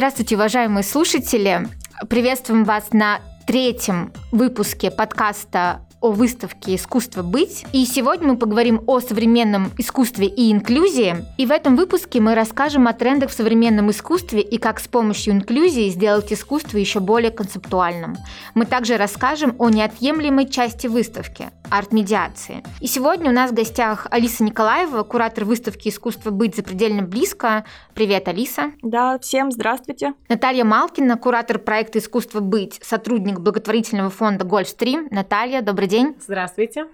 Здравствуйте, уважаемые слушатели! Приветствуем вас на третьем выпуске подкаста о выставке «Искусство быть». И сегодня мы поговорим о современном искусстве и инклюзии. И в этом выпуске мы расскажем о трендах в современном искусстве и как с помощью инклюзии сделать искусство еще более концептуальным. Мы также расскажем о неотъемлемой части выставки – арт-медиации. И сегодня у нас в гостях Алиса Николаева, куратор выставки «Искусство быть запредельно близко». Привет, Алиса. Да, всем здравствуйте. Наталья Малкина, куратор проекта «Искусство быть», сотрудник благотворительного фонда «Гольфстрим». Наталья, добрый день. Здравствуйте.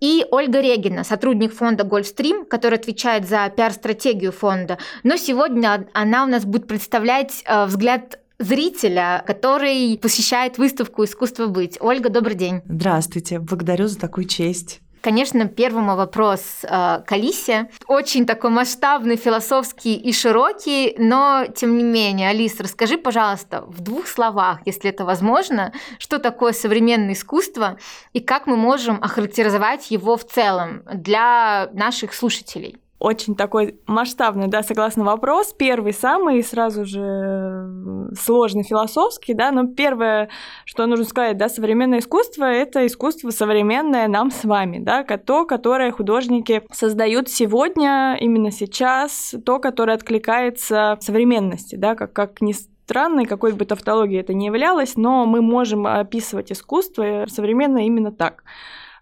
И Ольга Регина, сотрудник фонда Гольфстрим, который отвечает за пиар-стратегию фонда. Но сегодня она у нас будет представлять э, взгляд зрителя, который посещает выставку «Искусство быть». Ольга, добрый день. Здравствуйте. Благодарю за такую честь. Конечно, первый мой вопрос э, Алисе. Очень такой масштабный, философский и широкий, но тем не менее, Алис, расскажи, пожалуйста, в двух словах, если это возможно, что такое современное искусство и как мы можем охарактеризовать его в целом для наших слушателей очень такой масштабный, да, согласно вопрос. Первый самый сразу же сложный философский, да, но первое, что нужно сказать, да, современное искусство — это искусство современное нам с вами, да, то, которое художники создают сегодня, именно сейчас, то, которое откликается современности, да, как, как ни странной, какой бы тавтологией это ни являлось, но мы можем описывать искусство современное именно так.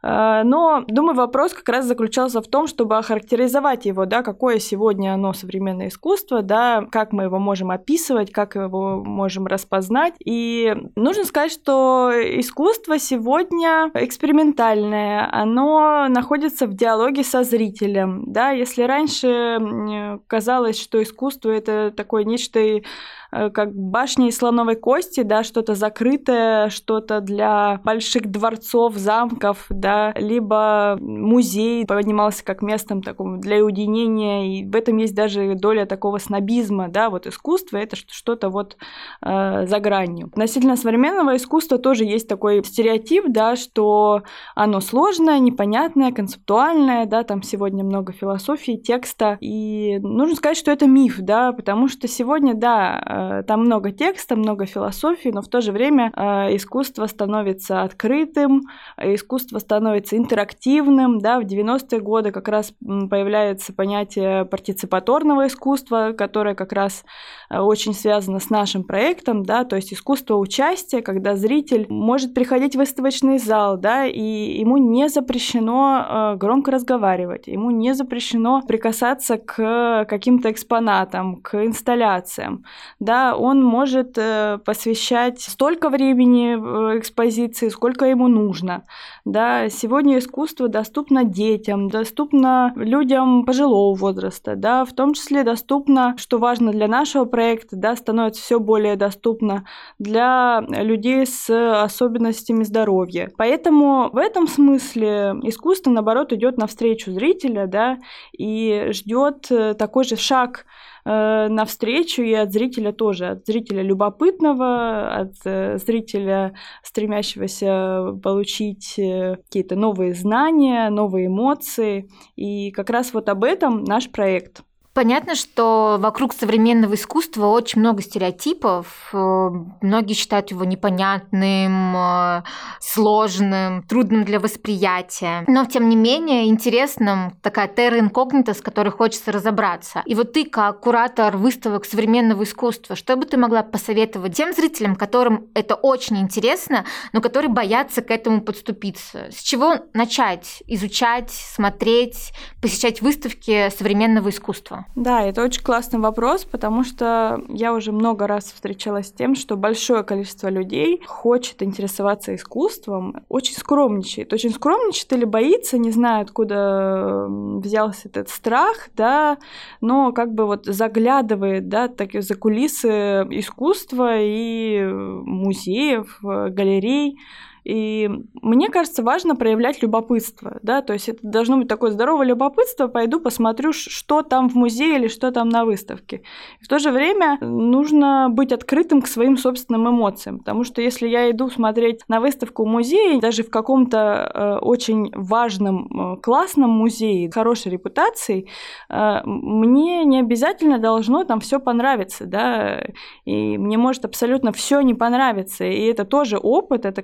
Э, но, думаю, вопрос как раз заключался в том, чтобы охарактеризовать его, да, какое сегодня оно современное искусство, да, как мы его можем описывать, как его можем распознать. И нужно сказать, что искусство сегодня экспериментальное, оно находится в диалоге со зрителем, да, если раньше казалось, что искусство это такое нечто как башни из слоновой кости, да, что-то закрытое, что-то для больших дворцов, замков, да, либо музей поднимался как местом такому для уединения, и в этом есть даже доля такого снобизма, да, вот искусство это что-то вот э, за гранью. Относительно современного искусства тоже есть такой стереотип, да, что оно сложное, непонятное, концептуальное, да, там сегодня много философии, текста, и нужно сказать, что это миф, да, потому что сегодня, да, э, Э, там много текста, много философии, но в то же время э, искусство становится открытым, искусство становится интерактивным. Да? В 90-е годы как раз появляется понятие партиципаторного искусства, которое как раз э, очень связано с нашим проектом, да? то есть искусство участия, когда зритель может приходить в выставочный зал, да, и ему не запрещено громко разговаривать, ему не запрещено прикасаться к каким-то экспонатам, к инсталляциям, да, да, он может э, посвящать столько времени э, экспозиции, сколько ему нужно. Да, сегодня искусство доступно детям, доступно людям пожилого возраста, да, в том числе доступно, что важно для нашего проекта, да, становится все более доступно для людей с особенностями здоровья. Поэтому в этом смысле искусство, наоборот, идет навстречу зрителя, да, и ждет э, такой же шаг э, навстречу и от зрителя тоже, от зрителя любопытного, от э, зрителя, стремящегося получить э, какие-то новые знания, новые эмоции. И как раз вот об этом наш проект. Понятно, что вокруг современного искусства очень много стереотипов. Э, многие считают его непонятным, э, сложным, трудным для восприятия. Но, тем не менее, интересным такая терра инкогнита, с которой хочется разобраться. И вот ты, как куратор выставок современного искусства, что бы ты могла посоветовать тем зрителям, которым это очень интересно, но которые боятся к этому подступиться? С чего начать изучать, смотреть, посещать выставки современного искусства? Да, это очень классный вопрос, потому что я уже много раз встречалась с тем, что большое количество людей хочет интересоваться искусством, очень скромничает. Очень скромничает или боится, не знаю, откуда взялся этот страх, да, но как бы вот заглядывает, да, так за кулисы искусства и музеев, галерей, И мне кажется, важно проявлять любопытство, да, то есть это должно быть такое здоровое любопытство, пойду посмотрю, что там в музее или что там на выставке. И в то же время нужно быть открытым к своим собственным эмоциям, потому что если я иду смотреть на выставку в музее, даже в каком-то э, очень важном, э, классном музее, хорошей репутацией, э, мне не обязательно должно там все понравиться, да, и мне может абсолютно все не понравиться, и это тоже опыт, это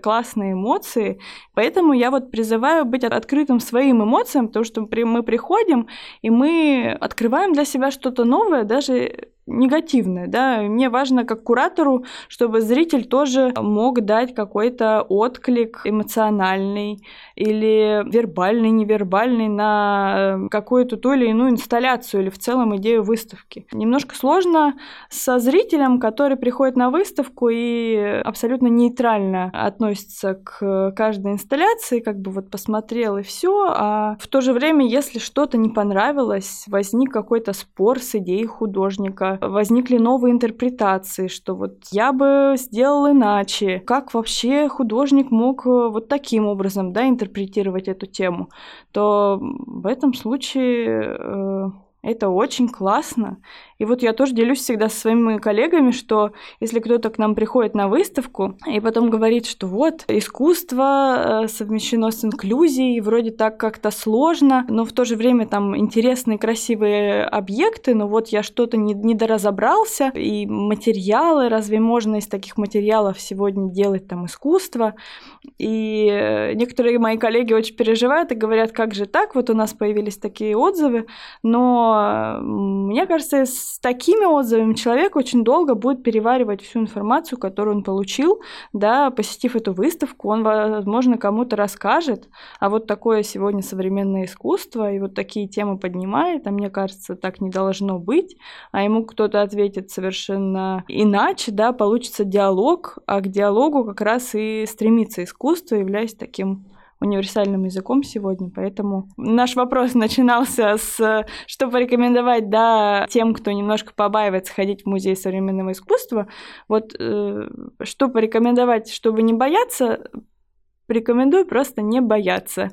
эмоции, поэтому я вот призываю быть открытым своим эмоциям, потому что мы приходим, и мы открываем для себя что-то новое, даже негативное, да, мне важно как куратору, чтобы зритель тоже мог дать какой-то отклик эмоциональный или вербальный, невербальный на э, какую-то ту или иную инсталляцию или в целом идею выставки. Немножко сложно со зрителем, который приходит на выставку и абсолютно нейтрально относится к каждой инсталляции, как бы вот посмотрел и все, а в то же время, если что-то не понравилось, возник какой-то спор с идеей художника, возникли новые интерпретации, что вот я бы сделал иначе. Как вообще художник мог э, вот таким образом, да, интерпретировать эту тему? То в этом случае э, это очень классно. И вот я тоже делюсь всегда со своими коллегами, что если кто-то к нам приходит на выставку и потом говорит, что вот искусство э, совмещено с инклюзией, вроде так как-то сложно, но в то же время там интересные, красивые объекты, но вот я что-то не, недоразобрался, и материалы, разве можно из таких материалов сегодня делать там искусство? И э, некоторые мои коллеги очень переживают и говорят, как же так, вот у нас появились такие отзывы, но мне кажется, с такими отзывами человек очень долго будет переваривать всю информацию, которую он получил, да, посетив эту выставку, он, возможно, кому-то расскажет, а вот такое сегодня современное искусство, и вот такие темы поднимает, а мне кажется, так не должно быть, а ему кто-то ответит совершенно иначе, да, получится диалог, а к диалогу как раз и стремится искусство, являясь таким универсальным языком сегодня, поэтому наш вопрос начинался с что порекомендовать, да, тем, кто немножко побаивается ходить в музей современного искусства. Вот э, что порекомендовать, чтобы не бояться, рекомендую просто не бояться.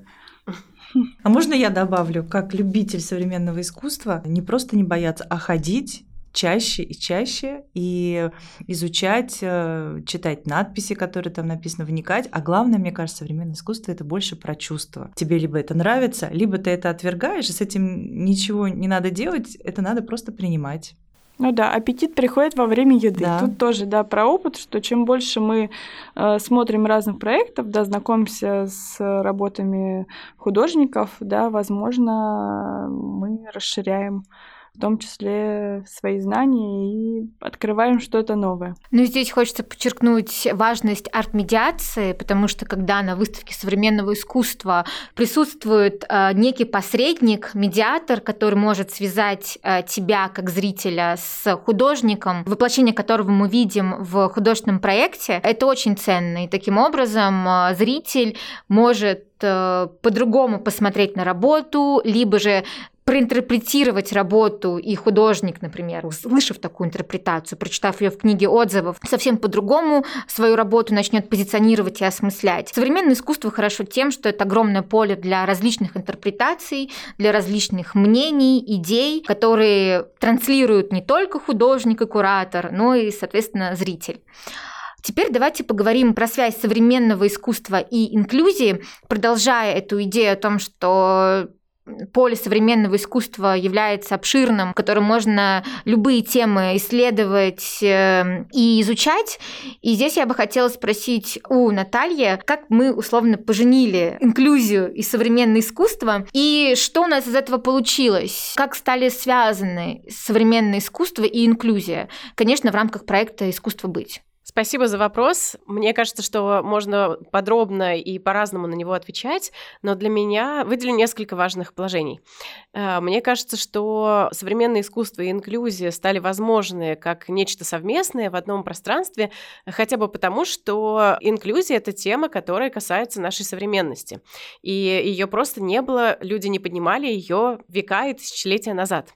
А можно я добавлю, как любитель современного искусства, не просто не бояться, а ходить чаще и чаще и изучать, э, читать надписи, которые там написаны, вникать. А главное, мне кажется, современное искусство это больше про чувства. Тебе либо это нравится, либо ты это отвергаешь, и с этим ничего не надо делать, это надо просто принимать. Ну да, аппетит приходит во время еды. Да. Тут тоже, да, про опыт, что чем больше мы э, смотрим разных проектов, да, знакомимся с работами художников, да, возможно, мы расширяем в том числе свои знания и открываем что-то новое. Ну, здесь хочется подчеркнуть важность арт-медиации, потому что когда на выставке современного искусства присутствует э, некий посредник, медиатор, который может связать э, тебя как зрителя с художником, воплощение которого мы видим в художественном проекте, это очень ценно. И таким образом э, зритель может по-другому посмотреть на работу, либо же проинтерпретировать работу и художник, например, услышав такую интерпретацию, прочитав ее в книге отзывов, совсем по-другому свою работу начнет позиционировать и осмыслять. Современное искусство хорошо тем, что это огромное поле для различных интерпретаций, для различных мнений, идей, которые транслируют не только художник и куратор, но и, соответственно, зритель. Теперь давайте поговорим про связь современного искусства и инклюзии, продолжая эту идею о том, что поле современного искусства является обширным, в котором можно любые темы исследовать э, и изучать. И здесь я бы хотела спросить у Натальи, как мы условно поженили инклюзию и современное искусство, и что у нас из этого получилось, как стали связаны современное искусство и инклюзия, конечно, в рамках проекта «Искусство быть». Спасибо за вопрос. Мне кажется, что можно подробно и по-разному на него отвечать, но для меня выделю несколько важных положений. Э, мне кажется, что современное искусство и инклюзия стали возможны как нечто совместное в одном пространстве, хотя бы потому, что инклюзия — это тема, которая касается нашей современности. И ее просто не было, люди не поднимали ее века и тысячелетия назад.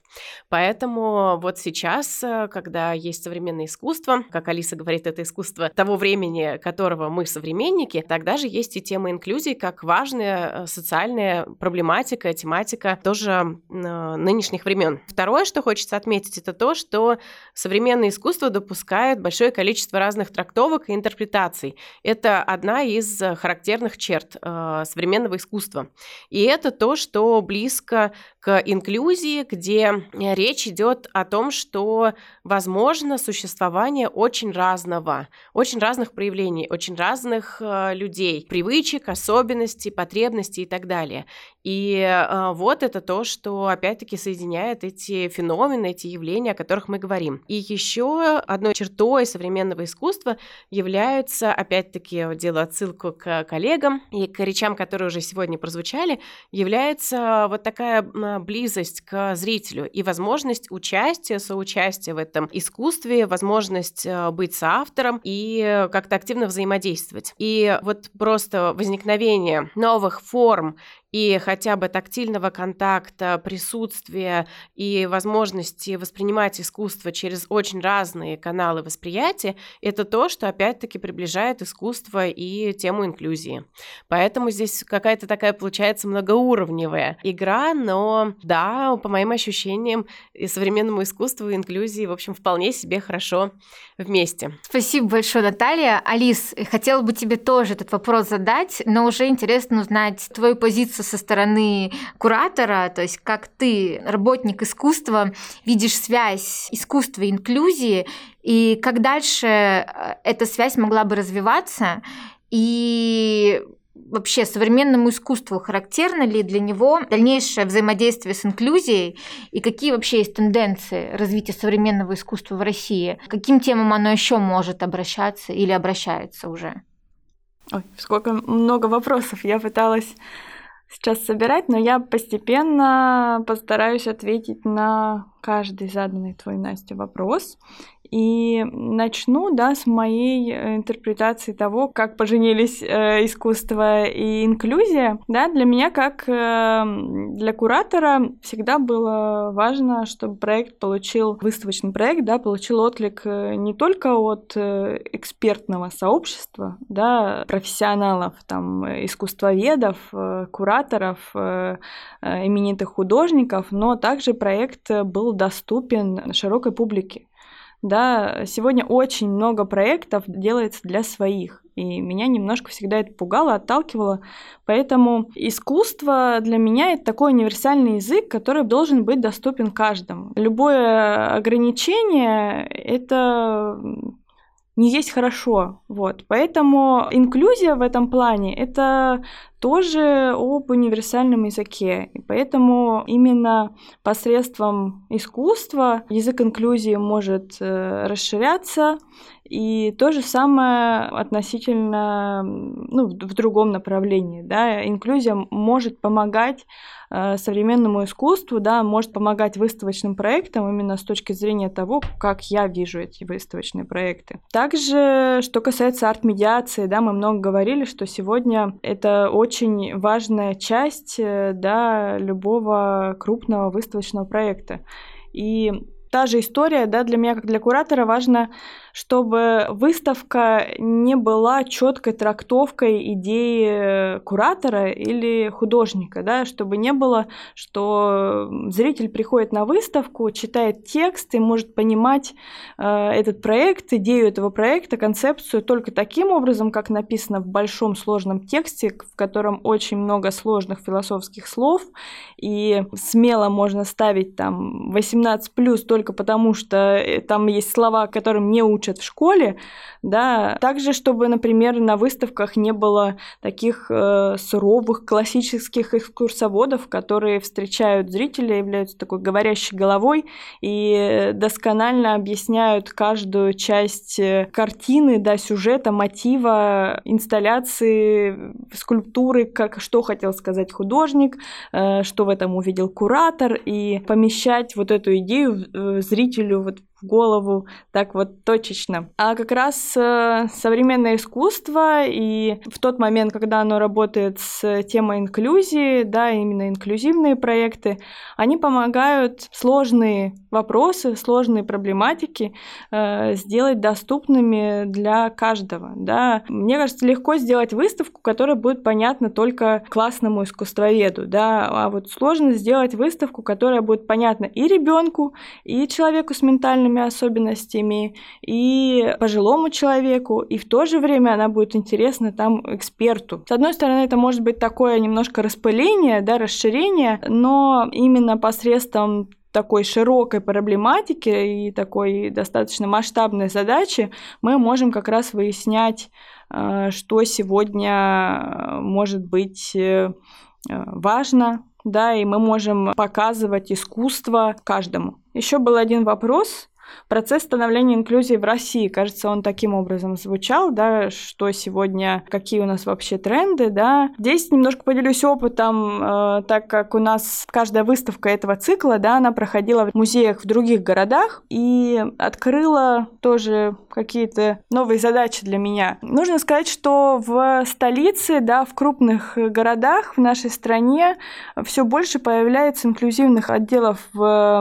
Поэтому вот сейчас, э, когда есть современное искусство, как Алиса говорит, это искусство того времени, которого мы современники, тогда же есть и тема инклюзии как важная социальная проблематика, тематика тоже нынешних времен. Второе, что хочется отметить, это то, что современное искусство допускает большое количество разных трактовок и интерпретаций. Это одна из характерных черт э, современного искусства. И это то, что близко к инклюзии, где речь идет о том, что возможно существование очень разного, очень разных проявлений, очень разных э, людей, привычек, особенностей, потребностей и так далее. И э, вот это то, что опять-таки соединяет эти феномены, эти явления, о которых мы говорим. И еще одной чертой современного искусства являются, опять-таки, делаю отсылку к коллегам и к речам, которые уже сегодня прозвучали, является вот такая близость к зрителю и возможность участия, соучастия в этом искусстве, возможность э, быть соавтором и как-то активно взаимодействовать. И вот просто возникновение новых форм и хотя бы тактильного контакта, присутствия и возможности воспринимать искусство через очень разные каналы восприятия, это то, что опять-таки приближает искусство и тему инклюзии. Поэтому здесь какая-то такая получается многоуровневая игра, но да, по моим ощущениям, и современному искусству и инклюзии, в общем, вполне себе хорошо вместе. Спасибо большое, Наталья. Алис, хотела бы тебе тоже этот вопрос задать, но уже интересно узнать твою позицию со стороны куратора, то есть как ты, работник искусства, видишь связь искусства и инклюзии, и как дальше э, эта связь могла бы развиваться, и вообще современному искусству характерно ли для него дальнейшее взаимодействие с инклюзией и какие вообще есть тенденции развития современного искусства в России? К каким темам оно еще может обращаться или обращается уже? Ой, сколько много вопросов. Я пыталась сейчас собирать, но я постепенно постараюсь ответить на каждый заданный твой, Настя, вопрос. И начну, да, с моей э, интерпретации того, как поженились э, искусство и инклюзия. Да, для меня, как э, для куратора, всегда было важно, чтобы проект получил, выставочный проект, да, получил отклик э, не только от э, экспертного сообщества, да, профессионалов, там, искусствоведов, кураторов, э, именитых художников, но также проект был доступен широкой публике. Да, сегодня очень много проектов делается для своих. И меня немножко всегда это пугало, отталкивало. Поэтому искусство для меня это такой универсальный язык, который должен быть доступен каждому. Любое ограничение — это не есть хорошо. Вот. Поэтому инклюзия в этом плане — это тоже об универсальном языке. И поэтому именно посредством искусства язык инклюзии может э, расширяться, и то же самое относительно ну, в другом направлении. Да? Инклюзия может помогать э, современному искусству, да, может помогать выставочным проектам именно с точки зрения того, как я вижу эти выставочные проекты. Также, что касается арт-медиации, да, мы много говорили, что сегодня это очень важная часть э, да, любого крупного выставочного проекта. И та же история, да, для меня как для куратора важно чтобы выставка не была четкой трактовкой идеи куратора или художника, да, чтобы не было, что зритель приходит на выставку, читает текст и может понимать э, этот проект, идею этого проекта, концепцию только таким образом, как написано в большом сложном тексте, в котором очень много сложных философских слов, и смело можно ставить там 18 плюс только потому, что э, там есть слова, которым не учат в школе, да, также, чтобы, например, на выставках не было таких э, суровых классических экскурсоводов, которые встречают зрителя, являются такой говорящей головой и досконально объясняют каждую часть э, картины, да, сюжета, мотива, инсталляции, скульптуры, как, что хотел сказать художник, э, что в этом увидел куратор, и помещать вот эту идею э, зрителю вот в голову так вот точечно. А как раз э, современное искусство и в тот момент, когда оно работает с темой инклюзии, да, именно инклюзивные проекты, они помогают сложные вопросы, сложные проблематики э, сделать доступными для каждого. Да. Мне кажется, легко сделать выставку, которая будет понятна только классному искусствоведу, да, а вот сложно сделать выставку, которая будет понятна и ребенку, и человеку с ментальными особенностями, и пожилому человеку, и в то же время она будет интересна там эксперту. С одной стороны, это может быть такое немножко распыление, да, расширение, но именно посредством такой широкой проблематики и такой достаточно масштабной задачи мы можем как раз выяснять, э, что сегодня может быть э, важно, да, и мы можем показывать искусство каждому. Еще был один вопрос, Процесс становления инклюзии в России, кажется, он таким образом звучал, да, что сегодня, какие у нас вообще тренды, да. Здесь немножко поделюсь опытом, э, так как у нас каждая выставка этого цикла, да, она проходила в музеях в других городах и открыла тоже какие-то новые задачи для меня. Нужно сказать, что в столице, да, в крупных городах в нашей стране все больше появляется инклюзивных отделов в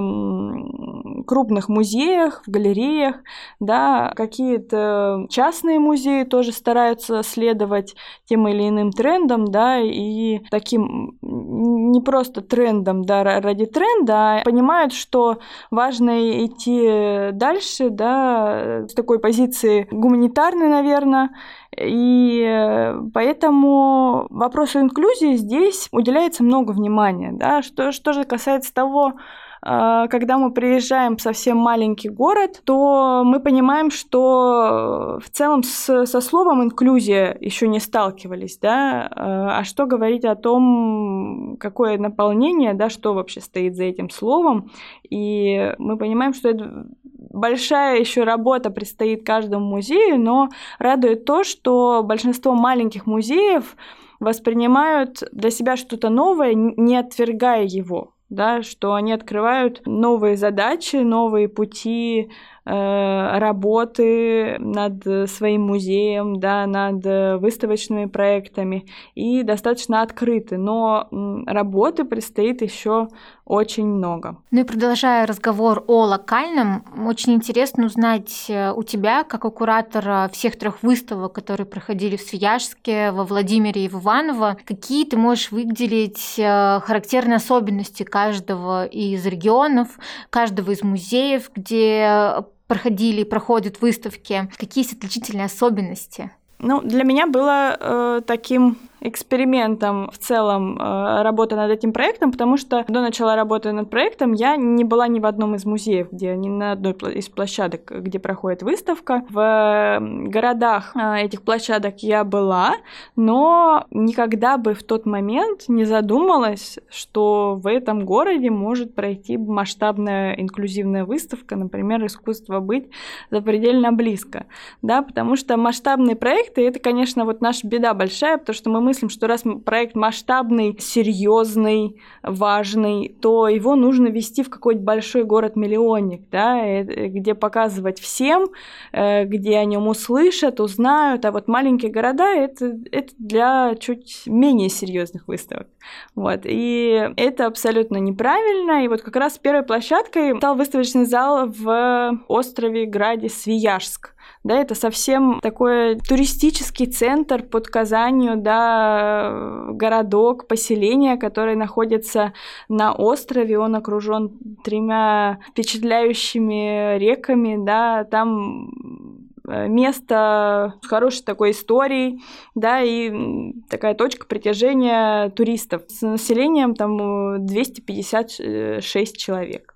крупных музеях, в галереях, да, какие-то частные музеи тоже стараются следовать тем или иным трендам, да, и таким не просто трендом, да, ради тренда, а понимают, что важно идти дальше, да, с такой позиции гуманитарной, наверное, и поэтому вопросу инклюзии здесь уделяется много внимания. Да? Что, что же касается того, когда мы приезжаем в совсем маленький город, то мы понимаем, что в целом с, со словом инклюзия еще не сталкивались, да, а, а что говорить о том, какое наполнение, да, что вообще стоит за этим словом, и мы понимаем, что это большая еще работа предстоит каждому музею, но радует то, что большинство маленьких музеев воспринимают для себя что-то новое, не отвергая его да, что они открывают новые задачи, новые пути Э, работы над своим музеем, да, над выставочными проектами и достаточно открыты, но работы предстоит еще очень много. Ну и продолжая разговор о локальном, очень интересно узнать э, у тебя, как у куратора всех трех выставок, которые проходили в Свияжске, во Владимире и в Иваново, какие ты можешь выделить э, характерные особенности каждого из регионов, каждого из музеев, где проходили и проходят выставки? Какие есть отличительные особенности? Ну, для меня было э, таким экспериментом в целом э, работа над этим проектом, потому что до начала работы над проектом я не была ни в одном из музеев, где ни на одной из площадок, где проходит выставка. В городах э, этих площадок я была, но никогда бы в тот момент не задумалась, что в этом городе может пройти масштабная инклюзивная выставка, например, искусство быть запредельно близко, да, потому что масштабные проекты это, конечно, вот наша беда большая, потому что мы мыслим, что раз проект масштабный, серьезный, важный, то его нужно вести в какой-то большой город-миллионник, да, э, где показывать всем, э, где о нем услышат, узнают, а вот маленькие города это, это для чуть менее серьезных выставок. Вот. И это абсолютно неправильно. И вот как раз первой площадкой стал выставочный зал в острове Граде Свияжск да, это совсем такой туристический центр под Казанью, да, городок, поселение, которое находится на острове, он окружен тремя впечатляющими реками, да, там э, место с хорошей такой историей, да, и такая точка притяжения туристов. С населением там 256 человек.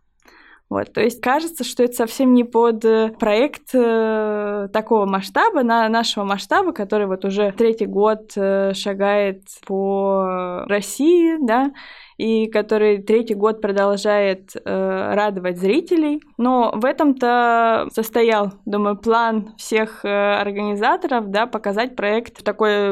Вот, то есть кажется, что это совсем не под э, проект э, такого масштаба, на нашего масштаба, который вот уже третий год э, шагает по России, да, и который третий год продолжает э, радовать зрителей. Но в этом-то состоял, думаю, план всех э, организаторов, да, показать проект в такой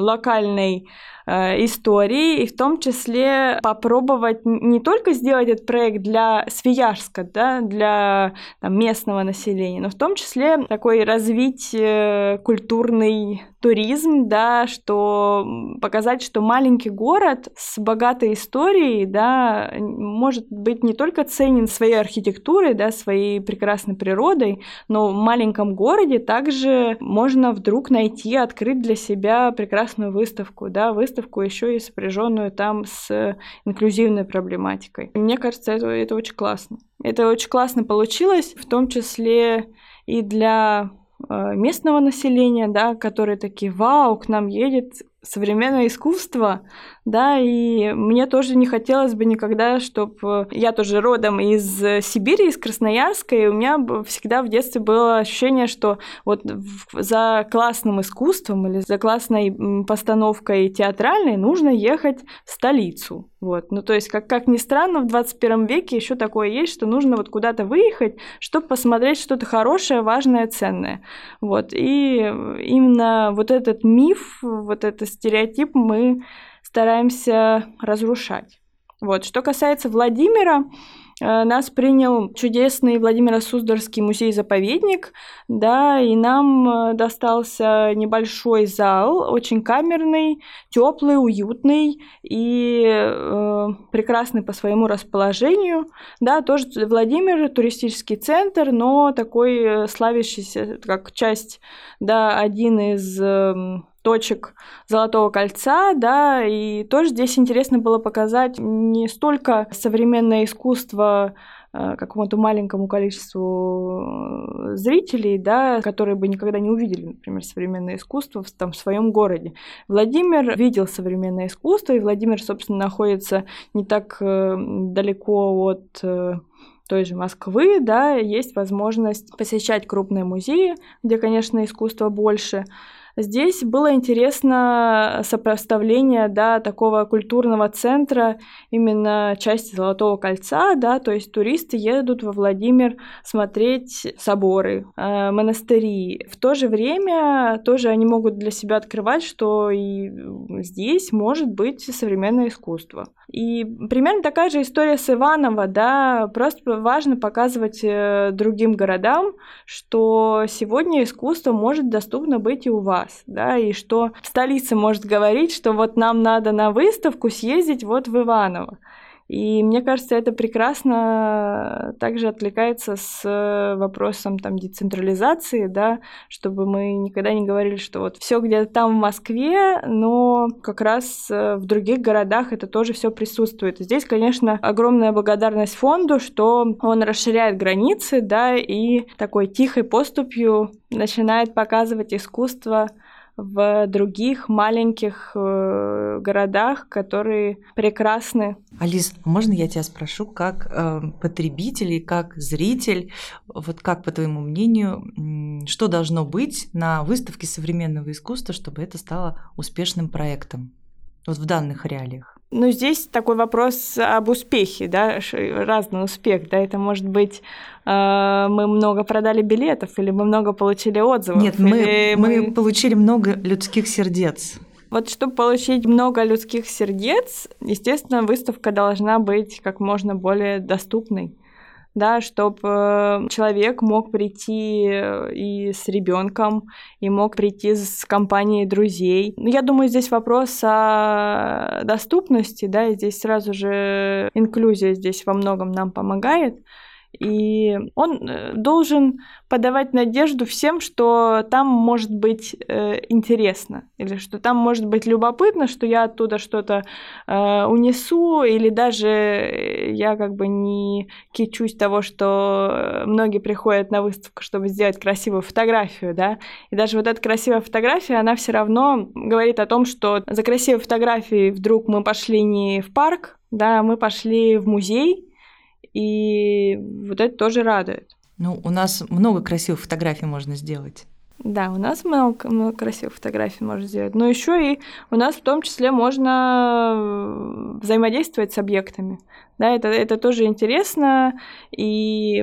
локальной Э, истории, и в том числе попробовать не только сделать этот проект для Свияжска, да, для там, местного населения, но в том числе такой развить э, культурный туризм, да, что показать, что маленький город с богатой историей, да, может быть не только ценен своей архитектурой, да, своей прекрасной природой, но в маленьком городе также можно вдруг найти, открыть для себя прекрасную выставку, да, выставку еще и сопряженную там с инклюзивной проблематикой. Мне кажется, это, это очень классно. Это очень классно получилось, в том числе и для Э, местного населения, да, которые такие, вау, к нам едет современное искусство, да, и мне тоже не хотелось бы никогда, чтобы... Я тоже родом из Сибири, из Красноярска, и у меня всегда в детстве было ощущение, что вот за классным искусством или за классной постановкой театральной нужно ехать в столицу. Вот. Ну, то есть, как, как ни странно, в 21 веке еще такое есть, что нужно вот куда-то выехать, чтобы посмотреть что-то хорошее, важное, ценное. Вот. И именно вот этот миф, вот этот стереотип мы стараемся разрушать. Вот. Что касается Владимира, Э, нас принял чудесный Владимир Суздальский музей-заповедник, да, и нам э, достался небольшой зал, очень камерный, теплый, уютный и э, прекрасный по своему расположению, да, тоже Владимир туристический центр, но такой э, славящийся как часть, да, один из э, точек Золотого кольца, да, и тоже здесь интересно было показать не столько современное искусство э, какому-то маленькому количеству э, зрителей, да, которые бы никогда не увидели, например, современное искусство в, там, в своем городе. Владимир видел современное искусство, и Владимир, собственно, находится не так э, далеко от той же Москвы, да, есть возможность посещать крупные музеи, где, конечно, искусства больше, Здесь было интересно сопоставление, да, такого культурного центра, именно части Золотого кольца, да, то есть туристы едут во Владимир смотреть соборы, э, монастыри. В то же время тоже они могут для себя открывать, что и здесь может быть современное искусство. И примерно такая же история с Иваново, да, просто важно показывать э, другим городам, что сегодня искусство может доступно быть и у вас, да, и что столица может говорить, что вот нам надо на выставку съездить вот в Иваново. И мне кажется, это прекрасно также отвлекается с вопросом там децентрализации, да, чтобы мы никогда не говорили, что вот все где-то там в Москве, но как раз э, в других городах это тоже все присутствует. Здесь, конечно, огромная благодарность фонду, что он расширяет границы, да, и такой тихой поступью начинает показывать искусство в других маленьких э, городах, которые прекрасны. Алис, а можно я тебя спрошу, как э, потребитель и как зритель, вот как по твоему мнению, что должно быть на выставке современного искусства, чтобы это стало успешным проектом? Вот в данных реалиях. Ну, здесь такой вопрос об успехе, да, разный успех, да, это может быть э, мы много продали билетов или мы много получили отзывов. Нет, мы, мы, мы получили много людских сердец. Вот чтобы получить много людских сердец, естественно, выставка должна быть как можно более доступной да, чтобы э, человек мог прийти э, и с ребенком, и мог прийти с компанией друзей. Ну, я думаю, здесь вопрос о доступности, да, и здесь сразу же инклюзия здесь во многом нам помогает. И он э, должен подавать надежду всем, что там может быть э, интересно, или что там может быть любопытно, что я оттуда что-то э, унесу, или даже я как бы не кичусь того, что многие приходят на выставку, чтобы сделать красивую фотографию, да, и даже вот эта красивая фотография, она все равно говорит о том, что за красивой фотографией вдруг мы пошли не в парк, да, мы пошли в музей, и вот это тоже радует. Ну, у нас много красивых фотографий можно сделать. Да, у нас много, много красивых фотографий можно сделать. Но еще и у нас в том числе можно э, взаимодействовать с объектами. Да, это, это тоже интересно. И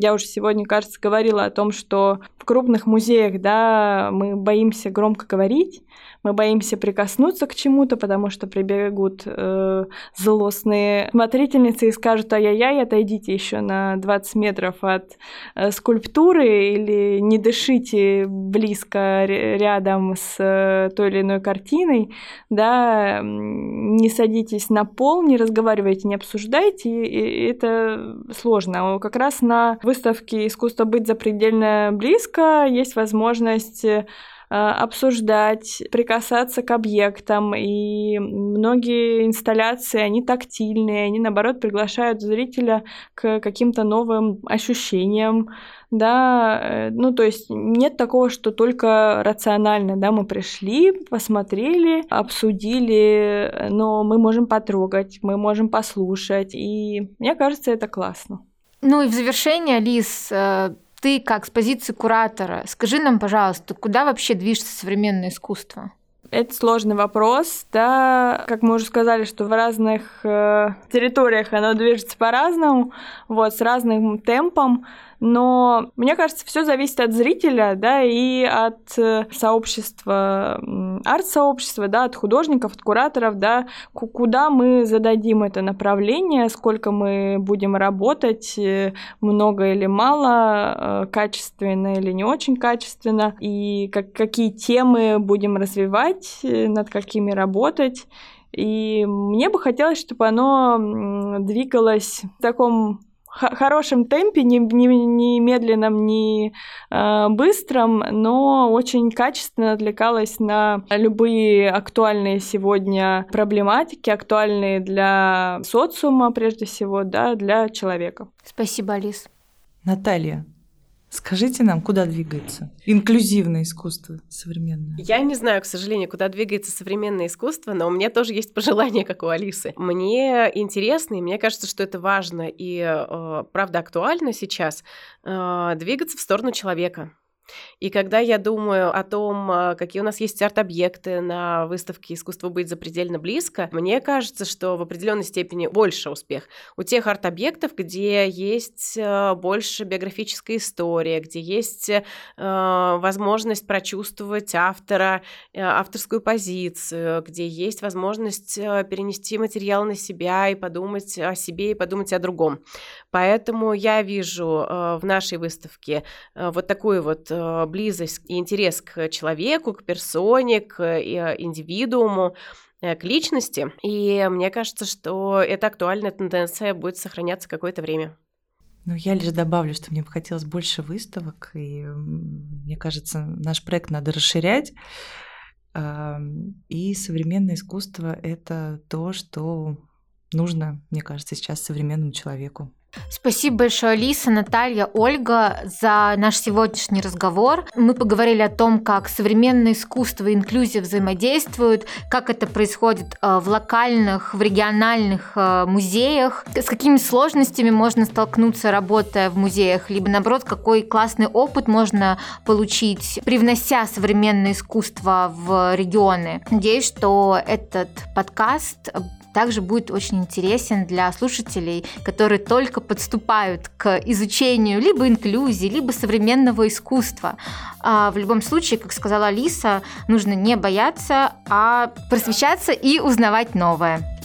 я уже сегодня, кажется, говорила о том, что в крупных музеях да, мы боимся громко говорить, мы боимся прикоснуться к чему-то, потому что прибегут э, злостные смотрительницы и скажут, ай-яй-яй, отойдите еще на 20 метров от э, скульптуры или не дышите близко рядом с э, той или иной картиной, да, не садитесь на пол, не разговаривайте, не обсуждайте, и это сложно. Как раз на выставке «Искусство быть запредельно близко» есть возможность э, обсуждать, прикасаться к объектам. И многие инсталляции, они тактильные, они, наоборот, приглашают зрителя к каким-то новым ощущениям, да, э, ну, то есть нет такого, что только рационально, да, мы пришли, посмотрели, обсудили, но мы можем потрогать, мы можем послушать, и мне кажется, это классно. Ну и в завершение, Лиз, э, ты как с позиции куратора, скажи нам, пожалуйста, куда вообще движется современное искусство? Это сложный вопрос, да, как мы уже сказали, что в разных э, территориях оно движется по-разному, вот, с разным темпом, но мне кажется, все зависит от зрителя, да, и от э, сообщества, арт-сообщества, да, от художников, от кураторов, да, куда мы зададим это направление, сколько мы будем работать, э, много или мало, э, качественно или не очень качественно, и как, какие темы будем развивать, над какими работать. И мне бы хотелось, чтобы оно двигалось в таком хорошем темпе, не, не, не медленном, не э, быстром, но очень качественно отвлекалась на любые актуальные сегодня проблематики, актуальные для социума прежде всего, да, для человека. Спасибо, Алис. Наталья, Скажите нам, куда двигается инклюзивное искусство современное? Я не знаю, к сожалению, куда двигается современное искусство, но у меня тоже есть пожелание, как у Алисы. Мне интересно, и мне кажется, что это важно и, э, правда, актуально сейчас, э, двигаться в сторону человека. И когда я думаю о том, а, какие у нас есть арт-объекты на выставке «Искусство быть запредельно близко», мне кажется, что в определенной степени больше успех у тех арт-объектов, где есть а, больше биографическая история, где есть а, возможность прочувствовать автора, авторскую позицию, где есть возможность перенести материал на себя и подумать о себе и подумать о другом. Поэтому я вижу в нашей выставке вот такую вот близость и интерес к человеку, к персоне, к э, индивидууму, э, к личности. И мне кажется, что эта актуальная тенденция будет сохраняться какое-то время. Ну, я лишь добавлю, что мне бы хотелось больше выставок, и мне кажется, наш проект надо расширять. И современное искусство — это то, что нужно, мне кажется, сейчас современному человеку. Спасибо большое, Алиса, Наталья, Ольга, за наш сегодняшний разговор. Мы поговорили о том, как современное искусство и инклюзия взаимодействуют, как это происходит э, в локальных, в региональных э, музеях, с какими сложностями можно столкнуться, работая в музеях, либо наоборот, какой классный опыт можно получить, привнося современное искусство в регионы. Надеюсь, что этот подкаст также будет очень интересен для слушателей, которые только подступают к изучению либо инклюзии, либо современного искусства. А в любом случае, как сказала Алиса, нужно не бояться, а просвещаться и узнавать новое.